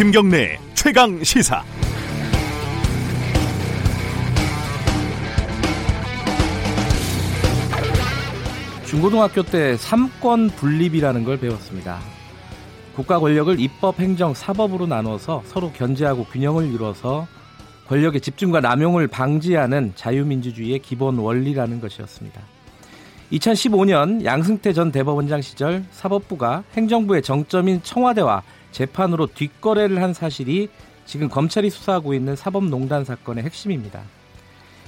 김경래 최강 시사. 중고등학교 때 삼권 분립이라는 걸 배웠습니다. 국가 권력을 입법, 행정, 사법으로 나눠서 서로 견제하고 균형을 이뤄서 권력의 집중과 남용을 방지하는 자유민주주의의 기본 원리라는 것이었습니다. 2015년 양승태 전 대법원장 시절 사법부가 행정부의 정점인 청와대와 재판으로 뒷거래를 한 사실이 지금 검찰이 수사하고 있는 사법농단 사건의 핵심입니다.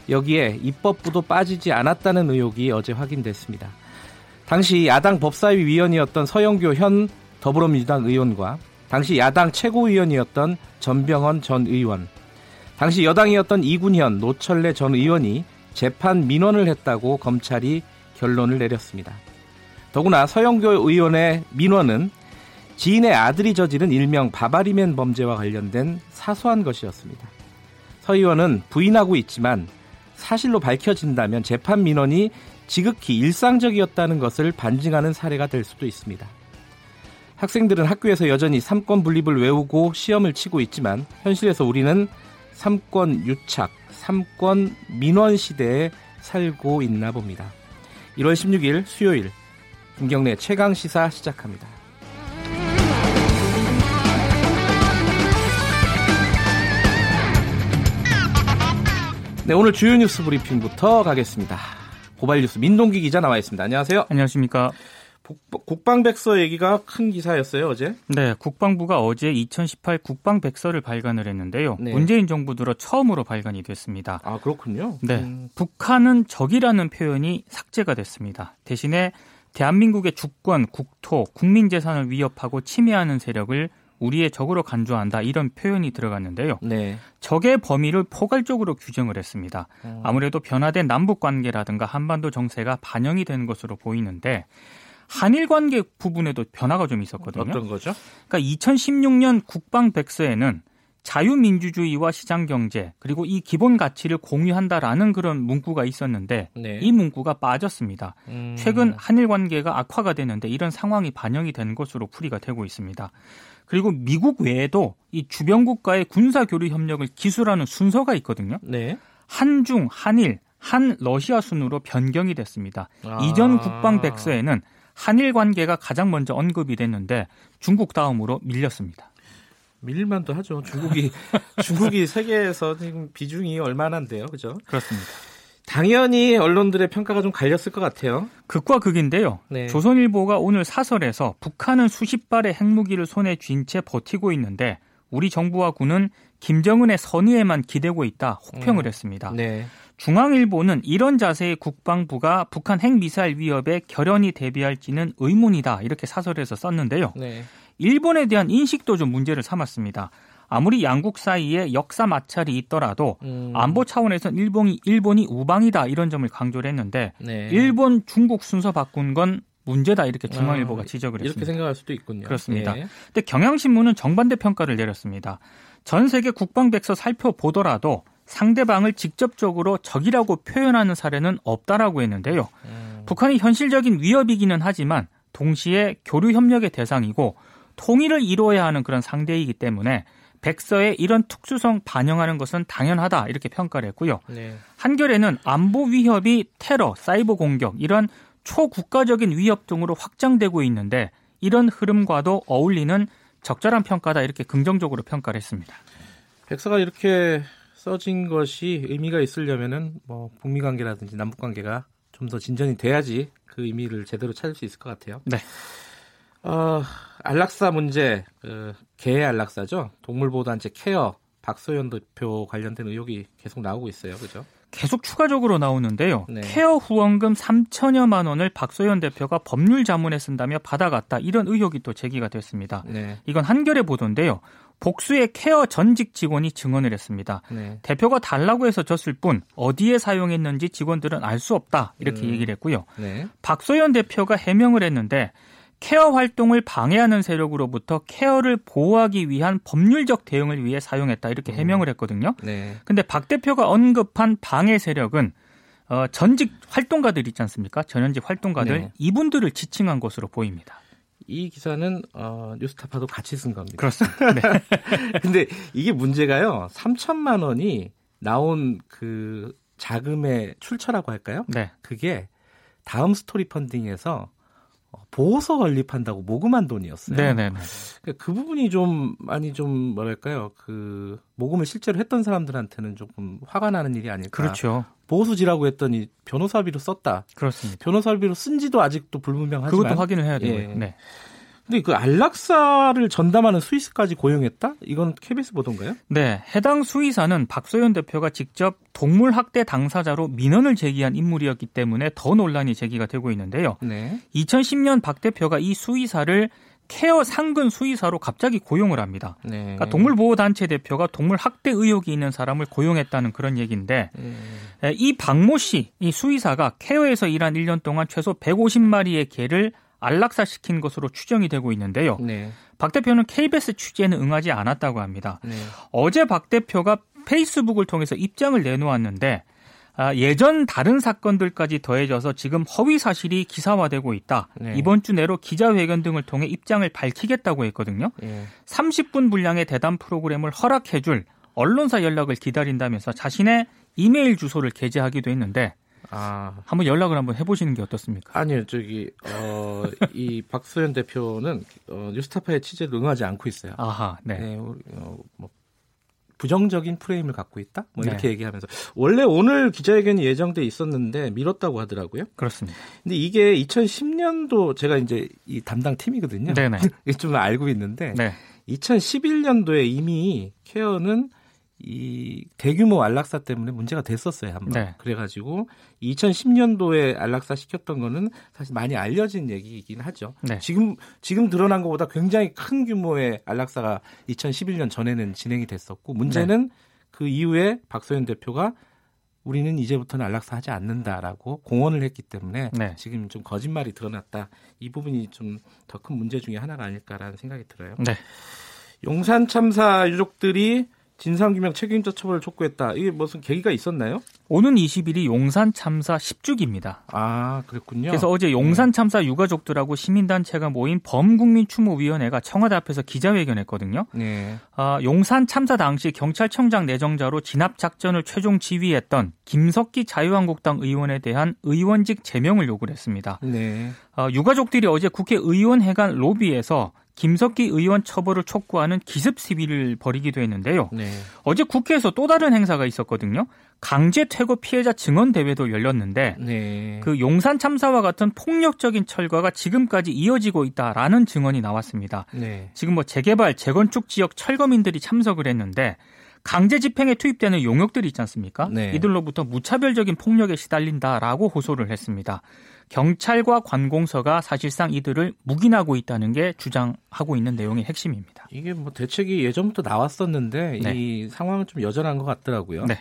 여기에 입법부도 빠지지 않았다는 의혹이 어제 확인됐습니다. 당시 야당 법사위 위원이었던 서영교 현 더불어민주당 의원과 당시 야당 최고위원이었던 전병헌 전 의원, 당시 여당이었던 이군현 노철래 전 의원이 재판 민원을 했다고 검찰이 결론을 내렸습니다. 더구나 서영교 의원의 민원은 지인의 아들이 저지른 일명 바바리맨 범죄와 관련된 사소한 것이었습니다. 서 의원은 부인하고 있지만 사실로 밝혀진다면 재판 민원이 지극히 일상적이었다는 것을 반증하는 사례가 될 수도 있습니다. 학생들은 학교에서 여전히 삼권 분립을 외우고 시험을 치고 있지만 현실에서 우리는 삼권 유착, 삼권 민원 시대에 살고 있나 봅니다. 1월 16일 수요일 김경래 최강 시사 시작합니다. 네, 오늘 주요 뉴스 브리핑부터 가겠습니다. 고발 뉴스 민동기 기자 나와 있습니다. 안녕하세요. 안녕하십니까. 국방백서 얘기가 큰 기사였어요 어제. 네, 국방부가 어제 2018 국방백서를 발간을 했는데요. 네. 문재인 정부 들어 처음으로 발간이 됐습니다. 아 그렇군요. 네, 음. 북한은 적이라는 표현이 삭제가 됐습니다. 대신에 대한민국의 주권, 국토, 국민 재산을 위협하고 침해하는 세력을 우리의 적으로 간주한다 이런 표현이 들어갔는데요. 네. 적의 범위를 포괄적으로 규정을 했습니다. 음. 아무래도 변화된 남북 관계라든가 한반도 정세가 반영이 된 것으로 보이는데 한일 관계 부분에도 변화가 좀 있었거든요. 어떤 거죠? 그러니까 2016년 국방 백서에는 자유민주주의와 시장 경제 그리고 이 기본 가치를 공유한다라는 그런 문구가 있었는데 네. 이 문구가 빠졌습니다. 음. 최근 한일 관계가 악화가 되는데 이런 상황이 반영이 된 것으로 풀이가 되고 있습니다. 그리고 미국 외에도 이 주변 국가의 군사 교류 협력을 기술하는 순서가 있거든요. 네. 한중, 한일, 한 러시아 순으로 변경이 됐습니다. 아. 이전 국방 백서에는 한일 관계가 가장 먼저 언급이 됐는데 중국 다음으로 밀렸습니다. 밀만도 하죠. 중국이 중국이 세계에서 지금 비중이 얼마나인데요, 그죠? 그렇습니다. 당연히 언론들의 평가가 좀 갈렸을 것 같아요. 극과 극인데요. 네. 조선일보가 오늘 사설에서 북한은 수십 발의 핵무기를 손에 쥔 채 버티고 있는데 우리 정부와 군은 김정은의 선의에만 기대고 있다 혹평을 음. 했습니다. 네. 중앙일보는 이런 자세의 국방부가 북한 핵미사일 위협에 결연히 대비할지는 의문이다 이렇게 사설에서 썼는데요. 네. 일본에 대한 인식도 좀 문제를 삼았습니다. 아무리 양국 사이에 역사 마찰이 있더라도 음. 안보 차원에서는 일본이 일본이 우방이다 이런 점을 강조를 했는데 네. 일본 중국 순서 바꾼 건 문제다 이렇게 중앙일보가 아, 지적을 했습니다. 이렇게 생각할 수도 있군요. 그렇습니다. 네. 근데 경향신문은 정반대 평가를 내렸습니다. 전 세계 국방백서 살펴보더라도 상대방을 직접적으로 적이라고 표현하는 사례는 없다라고 했는데요. 음. 북한이 현실적인 위협이기는 하지만 동시에 교류 협력의 대상이고 통일을 이루어야 하는 그런 상대이기 때문에 백서에 이런 특수성 반영하는 것은 당연하다 이렇게 평가를 했고요. 네. 한결에는 안보 위협이 테러, 사이버 공격 이런 초국가적인 위협 등으로 확장되고 있는데 이런 흐름과도 어울리는 적절한 평가다 이렇게 긍정적으로 평가를 했습니다. 백서가 이렇게 써진 것이 의미가 있으려면은 뭐 북미 관계라든지 남북 관계가 좀 더 진전이 돼야지 그 의미를 제대로 찾을 수 있을 것 같아요. 네. 어, 안락사 문제, 그, 개 안락사죠. 동물보호단체 케어 박소연 대표 관련된 의혹이 계속 나오고 있어요. 그죠? 계속 추가적으로 나오는데요. 네. 케어 후원금 3천여만 원을 박소연 대표가 법률 자문에 쓴다며 받아갔다. 이런 의혹이 또 제기가 됐습니다. 네. 이건 한겨레 보도인데요. 복수의 케어 전직 직원이 증언을 했습니다. 네. 대표가 달라고 해서 줬을 뿐 어디에 사용했는지 직원들은 알 수 없다. 이렇게 음. 얘기를 했고요. 네. 박소연 대표가 해명을 했는데 케어 활동을 방해하는 세력으로부터 케어를 보호하기 위한 법률적 대응을 위해 사용했다 이렇게 음. 해명을 했거든요. 네. 근데 박 대표가 언급한 방해 세력은 어, 전직 활동가들 있지 않습니까? 전현직 활동가들 네. 이분들을 지칭한 것으로 보입니다. 이 기사는 어, 뉴스타파도 같이 쓴 겁니다. 그렇습니다. 네. 근데 이게 문제가요. 3천만 원이 나온 그 자금의 출처라고 할까요? 네. 그게 다음 스토리 펀딩에서 어, 보호서 건립한다고 모금한 돈이었어요. 네네. 그러니까 그 부분이 좀 많이 좀 뭐랄까요 그 모금을 실제로 했던 사람들한테는 조금 화가 나는 일이 아닐까. 그렇죠. 보수지라고 했더니 변호사비로 썼다. 그렇습니다. 변호사비로 쓴지도 아직도 불분명하지만 그것도 확인을 해야 되고요. 예. 네. 근데 그 안락사를 전담하는 수의사까지 고용했다? 이건 KBS 보던가요? 네, 해당 수의사는 박소연 대표가 직접 동물 학대 당사자로 민원을 제기한 인물이었기 때문에 더 논란이 제기가 되고 있는데요. 네. 2010년 박 대표가 이 수의사를 케어 상근 수의사로 갑자기 고용을 합니다. 네. 그러니까 동물보호단체 대표가 동물 학대 의혹이 있는 사람을 고용했다는 그런 얘기인데 음. 에, 이 박모 씨, 이 수의사가 케어에서 일한 1년 동안 최소 150마리의 개를 안락사 시킨 것으로 추정이 되고 있는데요. 네. 박 대표는 KBS 취재는 응하지 않았다고 합니다. 네. 어제 박 대표가 페이스북을 통해서 입장을 내놓았는데 아, 예전 다른 사건들까지 더해져서 지금 허위 사실이 기사화되고 있다. 네. 이번 주 내로 기자회견 등을 통해 입장을 밝히겠다고 했거든요. 예. 30분 분량의 대담 프로그램을 허락해줄 언론사 연락을 기다린다면서 자신의 이메일 주소를 게재하기도 했는데 아. 한번 연락을 한번 해보시는 게 어떻습니까? 아니요, 저기, 어, 이 박소연 대표는 어, 뉴스타파의 취재를 응하지 않고 있어요. 아하, 네. 네, 어, 뭐, 부정적인 프레임을 갖고 있다? 뭐 이렇게 네. 얘기하면서. 원래 오늘 기자회견이 예정돼 있었는데 미뤘다고 하더라고요. 그렇습니다. 근데 이게 2010년도 제가 이제 이 담당 팀이거든요. 네네. 좀 알고 있는데 네. 2011년도에 이미 케어는 이 대규모 안락사 때문에 문제가 됐었어요 한번. 네. 그래가지고 2010년도에 안락사 시켰던 거는 사실 많이 알려진 얘기이긴 하죠. 네. 지금 지금 드러난 것보다 굉장히 큰 규모의 안락사가 2011년 전에는 진행이 됐었고 문제는 네. 그 이후에 박소연 대표가 우리는 이제부터는 안락사 하지 않는다라고 공언을 했기 때문에 네. 지금 좀 거짓말이 드러났다. 이 부분이 좀 더 큰 문제 중에 하나가 아닐까라는 생각이 들어요. 네. 용산 참사 유족들이 진상규명 책임자 처벌을 촉구했다. 이게 무슨 계기가 있었나요? 오는 20일이 용산 참사 10주기입니다. 아, 그랬군요. 그래서 어제 용산 참사 유가족들하고 시민단체가 모인 범국민추모위원회가 청와대 앞에서 기자회견했거든요. 네. 아, 용산 참사 당시 경찰청장 내정자로 진압 작전을 최종 지휘했던 김석기 자유한국당 의원에 대한 의원직 제명을 요구를 했습니다. 네. 아, 유가족들이 어제 국회의원회관 로비에서 김석기 의원 처벌을 촉구하는 기습 시위를 벌이기도 했는데요. 네. 어제 국회에서 또 다른 행사가 있었거든요. 강제 퇴거 피해자 증언 대회도 열렸는데 네. 그 용산 참사와 같은 폭력적인 철거가 지금까지 이어지고 있다라는 증언이 나왔습니다. 네. 지금 뭐 재개발, 재건축 지역 철거민들이 참석을 했는데 강제 집행에 투입되는 용역들이 있지 않습니까? 네. 이들로부터 무차별적인 폭력에 시달린다라고 호소를 했습니다. 경찰과 관공서가 사실상 이들을 묵인하고 있다는 게 주장하고 있는 내용의 핵심입니다. 이게 뭐 대책이 예전부터 나왔었는데 네. 이 상황은 좀 여전한 것 같더라고요. 네.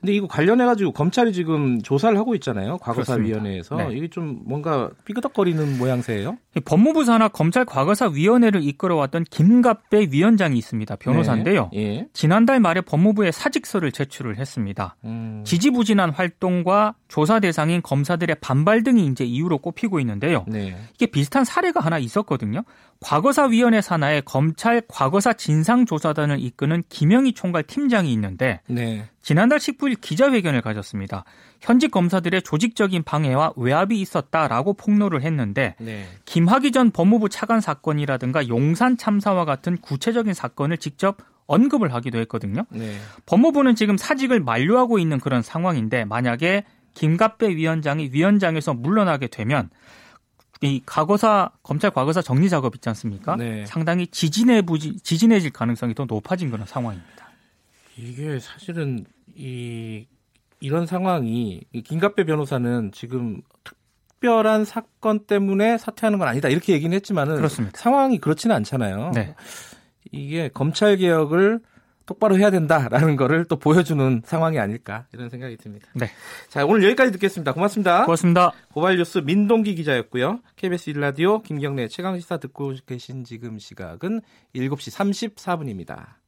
근데 이거 관련해 가지고 검찰이 지금 조사를 하고 있잖아요. 과거사위원회에서. 네. 이게 좀 뭔가 삐그덕거리는 모양새예요. 법무부 산하 검찰 과거사위원회를 이끌어왔던 김갑배 위원장이 있습니다. 변호사인데요. 네. 예. 지난달 말에 법무부에 사직서를 제출을 했습니다. 음. 지지부진한 활동과 조사 대상인 검사들의 반발 등이 이제 이유로 꼽히고 있는데요. 네. 이게 비슷한 사례가 하나 있었거든요. 과거사위원회 산하에 검찰 과거사 진상조사단을 이끄는 김영희 총괄 팀장이 있는데 네. 지난달 19일 기자회견을 가졌습니다. 현직 검사들의 조직적인 방해와 외압이 있었다라고 폭로를 했는데 네. 김학의 전 법무부 차관 사건이라든가 용산 참사와 같은 구체적인 사건을 직접 언급을 하기도 했거든요. 네. 법무부는 지금 사직을 만료하고 있는 그런 상황인데 만약에 김갑배 위원장이 위원장에서 물러나게 되면 이 과거사 검찰 과거사 정리 작업 있지 않습니까? 네. 상당히 지진해 부지 지진해질 가능성이 더 높아진 그런 상황입니다. 이게 사실은 이 이런 상황이 이 김갑배 변호사는 지금 특별한 사건 때문에 사퇴하는 건 아니다 이렇게 얘기는 했지만은 그렇습니다. 상황이 그렇지는 않잖아요. 네. 이게 검찰 개혁을 똑바로 해야 된다라는 거를 또 보여주는 상황이 아닐까 이런 생각이 듭니다. 네. 자 오늘 여기까지 듣겠습니다. 고맙습니다. 고맙습니다. 고발뉴스 민동기 기자였고요. KBS 1라디오 김경래 최강시사 듣고 계신 지금 시각은 7시 34분입니다.